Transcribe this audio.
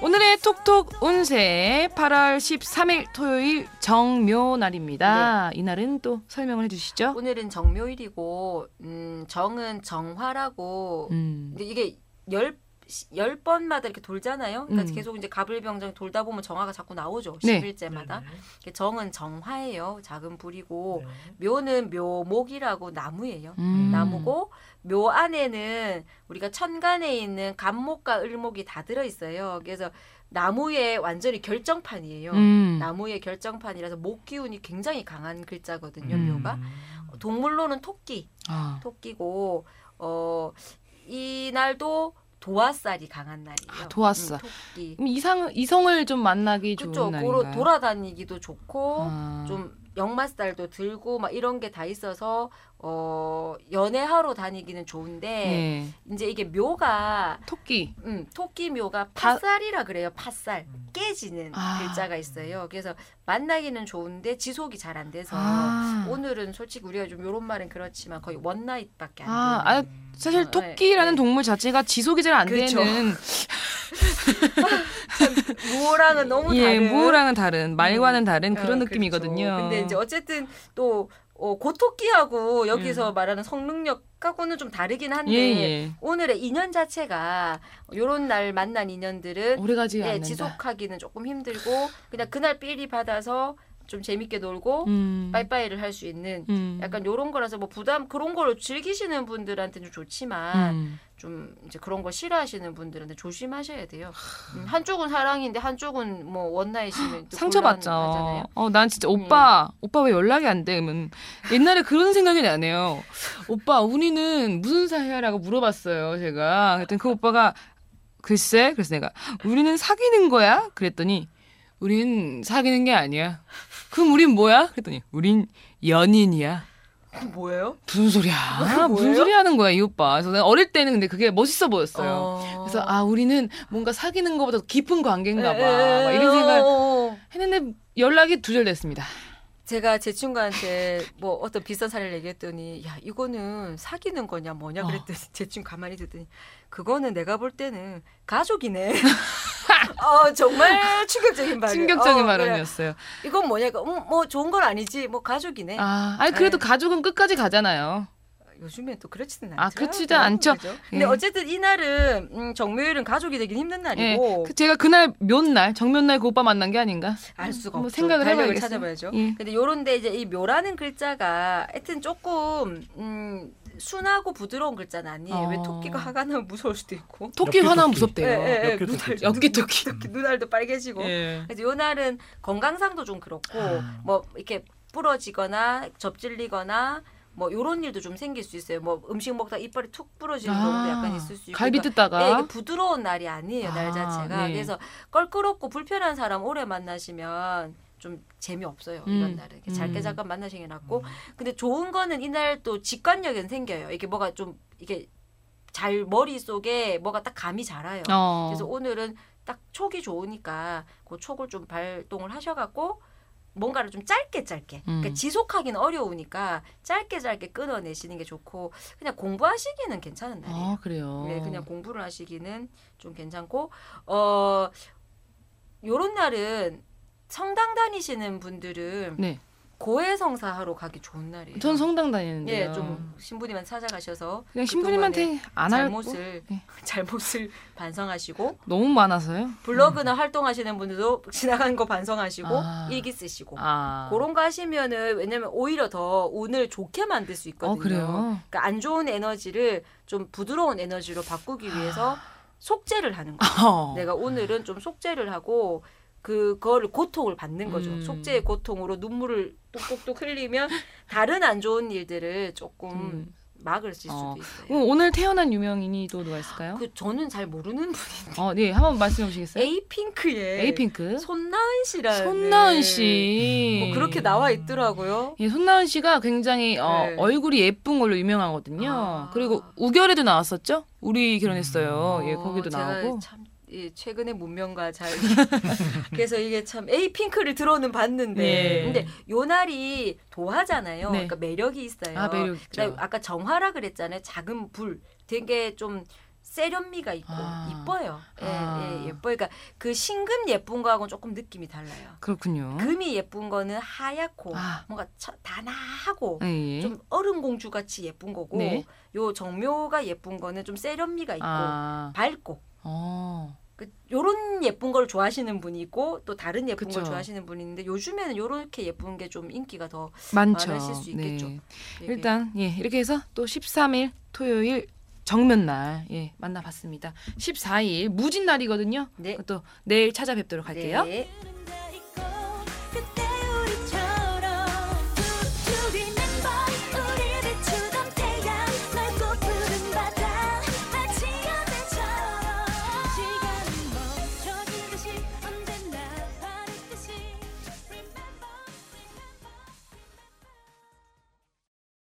오늘의 톡톡 운세 8월 13일 토요일 정묘 날입니다. 이날은 또 설명을 해주시죠. 오늘은 정묘일이고 음, 정은 정화라고 음. 근데 이게 열, 열 번마다 이렇게 돌잖아요. 그러니까 음. 계속 이제 가불병정 돌다 보면 정화가 자꾸 나오죠. 네. 10일째마다. 정은 정화예요. 작은 불이고 네. 묘는 묘목이라고 나무예요. 음. 나무고 묘 안에는 우리가 천간에 있는 간목과 을목이 다 들어 있어요. 그래서 나무의 완전히 결정판이에요. 음. 나무의 결정판이라서 목 기운이 굉장히 강한 글자거든요. 음. 묘가 동물로는 토끼, 아. 토끼고 어 이날도 도화살이 강한 날이에요. 아, 도화살. 음. 그럼 이상 이성을 좀 만나기 그쵸. 좋은 날인가요? 돌아다니기도 좋고 아. 좀 역마살도 들고 막 이런 게 다 있어서 어 연애하러 다니기는 좋은데 네. 이제 이게 묘가 토끼. 음, 토끼 묘가 다- 팥살이라 그래요. 팥살 깨지는 아. 글자가 있어요. 그래서 만나기는 좋은데 지속이 잘 안 돼서 아. 오늘은 솔직히 우리가 좀 요런 말은 그렇지만 거의 원나잇밖에 안 돼요. 아, 아, 사실 어, 토끼라는 네, 네. 동물 자체가 지속이 잘안 그쵸. 되는 무호랑은 너무 예, 다른 무호랑은 다른 말과는 다른 어, 그런 그렇죠. 느낌이거든요. 근데 이제 어쨌든 또 어, 고토끼하고 여기서 음. 말하는 성능력하고는 좀 다르긴 한데 예, 예. 오늘의 인연 자체가 요런 날 만난 인연들은 오래가지 예, 않는다. 지속하기는 조금 힘들고 그냥 그날 삘이 받아서 좀 재밌게 놀고 음. 빠이빠이를 할 수 있는 음. 약간 요런 거라서 뭐 부담 그런 걸 즐기시는 분들한테는 좀 좋지만 음. 좀 이제 그런 거 싫어하시는 분들한테 조심하셔야 돼요. 음, 한쪽은 사랑인데 한쪽은 뭐 원나잇이면 또 상처받죠. 어, 난 진짜 음. 오빠, 오빠 왜 연락이 안 돼? 그러면 옛날에 그런 생각이 나네요. 오빠, 우리는 무슨 사이야라고 물어봤어요, 제가. 그랬더니 그 오빠가 글쎄, 그래서 내가 우리는 사귀는 거야? 그랬더니 우린 사귀는 게 아니야. 그럼 우린 뭐야? 그랬더니 우린 연인이야. 그 뭐예요? 무슨 소리야? 무슨 뭐예요? 소리 하는 거야, 이 오빠. 그래서 내가 어릴 때는 근데 그게 멋있어 보였어요. 어. 그래서 아, 우리는 뭔가 사귀는 것보다 더 깊은 관계인가 봐. 에, 막 이런 생각 어, 어. 했는데 연락이 두절됐습니다. 제가 제 친구한테 뭐 어떤 비싼 사례를 얘기했더니 야 이거는 사귀는 거냐 뭐냐 어. 그랬더니 제 친구 가만히 듣더니 그거는 내가 볼 때는 가족이네. 어 정말 충격적인 말. 충격적인 어, 그래. 발언이었어요. 이건 뭐냐? 음, 뭐 좋은 건 아니지. 뭐 가족이네. 아, 아니 그래도 네. 가족은 끝까지 가잖아요. 요즘엔 또 그렇지는 않죠. 아, 그렇지도 않죠. 근데 예. 어쨌든 이날은 음, 정묘일은 가족이 되긴 힘든 예, 날이고 그 제가 그날 묘날 정묘날 그 오빠 만난 게 아닌가? 알 수가 없죠. 생각을 달력을 해봐야겠어요. 찾아봐야죠. 예. 근데 요런데 이제 이 묘라는 글자가 하여튼 조금 음, 순하고 부드러운 글자는 아니에요. 어. 왜 토끼가 화가 나면 무서울 수도 있고. 토끼 화나면. 무섭대요. 예, 예, 예. 눈알. 엽기 토끼. 토끼 눈알도 빨개지고. 예. 그래서 요 날은 건강상도 좀 그렇고 아. 뭐 이렇게 부러지거나 접질리거나 뭐 요런 일도 좀 생길 수 있어요. 뭐 음식 먹다 이빨이 툭 부러지는 경우도 약간 있을 수 있고. 아, 갈비 그러니까 뜯다가 네, 이게 부드러운 날이 아니에요, 날 아, 자체가. 네. 그래서 껄끄럽고 불편한 사람 오래 만나시면 좀 재미없어요. 이런 음, 날은. 이렇게 짧게 음. 잠깐 만나시는 게 낫고. 근데 좋은 거는 이날 또 직관력은 생겨요. 이게 뭐가 좀 이게 잘 머릿속에 뭐가 딱 감이 자라요. 어. 그래서 오늘은 딱 촉이 좋으니까 그 촉을 좀 발동을 하셔갖고 뭔가를 좀 짧게 짧게 그러니까 음. 지속하기는 어려우니까 짧게 짧게 끊어내시는 게 좋고 그냥 공부하시기는 괜찮은 날이에요. 아, 그래요. 네, 그냥 공부를 하시기는 좀 괜찮고 어 요런 날은 성당 다니시는 분들은 네. 고해성사 하러 가기 좋은 날이에요. 전 성당 다니는데요. 예, 좀 신부님만 찾아가셔서 그냥 신부님한테 안 잘못을 네. 잘못을 반성하시고 너무 많아서요. 블로그나 활동하시는 분들도 지나간 거 반성하시고 아. 일기 쓰시고 아. 그런 거 하시면은 왜냐면 오히려 더 운을 좋게 만들 수 있거든요. 어, 그래요. 그러니까 안 좋은 에너지를 좀 부드러운 에너지로 바꾸기 위해서 속죄를 하는 거예요. 어. 내가 오늘은 좀 속죄를 하고 그거를 고통을 받는 거죠. 음. 속죄의 고통으로 눈물을 뚝뚝뚝 흘리면 다른 안 좋은 일들을 조금 음. 막을 수 어. 있어요. 그럼 오늘 태어난 유명인이 또 누가 있을까요? 그 저는 잘 모르는 분인데 어, 네, 한번 말씀해 보시겠어요? 에이핑크의 에이핑크. 손나은 씨라는 손나은 씨. 뭐 그렇게 나와 있더라고요. 예, 손나은 씨가 굉장히 어, 네. 얼굴이 예쁜 걸로 유명하거든요. 아. 그리고 우결에도 나왔었죠? 우리 결혼했어요. 예, 어, 거기도 제가 나오고. 참 이 최근의 문명과 잘 그래서 이게 참 에이핑크를 들어는 봤는데 네. 근데 요 날이 도화잖아요. 네. 그러니까 매력이 있어요. 아 매력 그다음에 있죠. 아까 정화라 그랬잖아요. 작은 불 되게 좀 세련미가 있고 아. 이뻐요. 예, 아. 예, 예뻐. 그러니까 그 신금 예쁜 거하고는 조금 느낌이 달라요. 그렇군요. 금이 예쁜 거는 하얗고 아. 뭔가 처, 단아하고 예. 좀 어른 공주 같이 예쁜 거고 네. 요 정묘가 예쁜 거는 좀 세련미가 있고 아. 밝고 어. 그 요런 예쁜 걸 좋아하시는 분이 있고 또 다른 예쁜 그쵸. 걸 좋아하시는 분이 있는데 요즘에는 요렇게 예쁜 게 좀 인기가 더 많죠. 많으실 수 있겠죠. 네. 일단 예 이렇게 해서 또 13일 토요일 정면 날 예 만나봤습니다. 14일 무진 날이거든요. 네. 또 내일 찾아뵙도록 할게요. 네.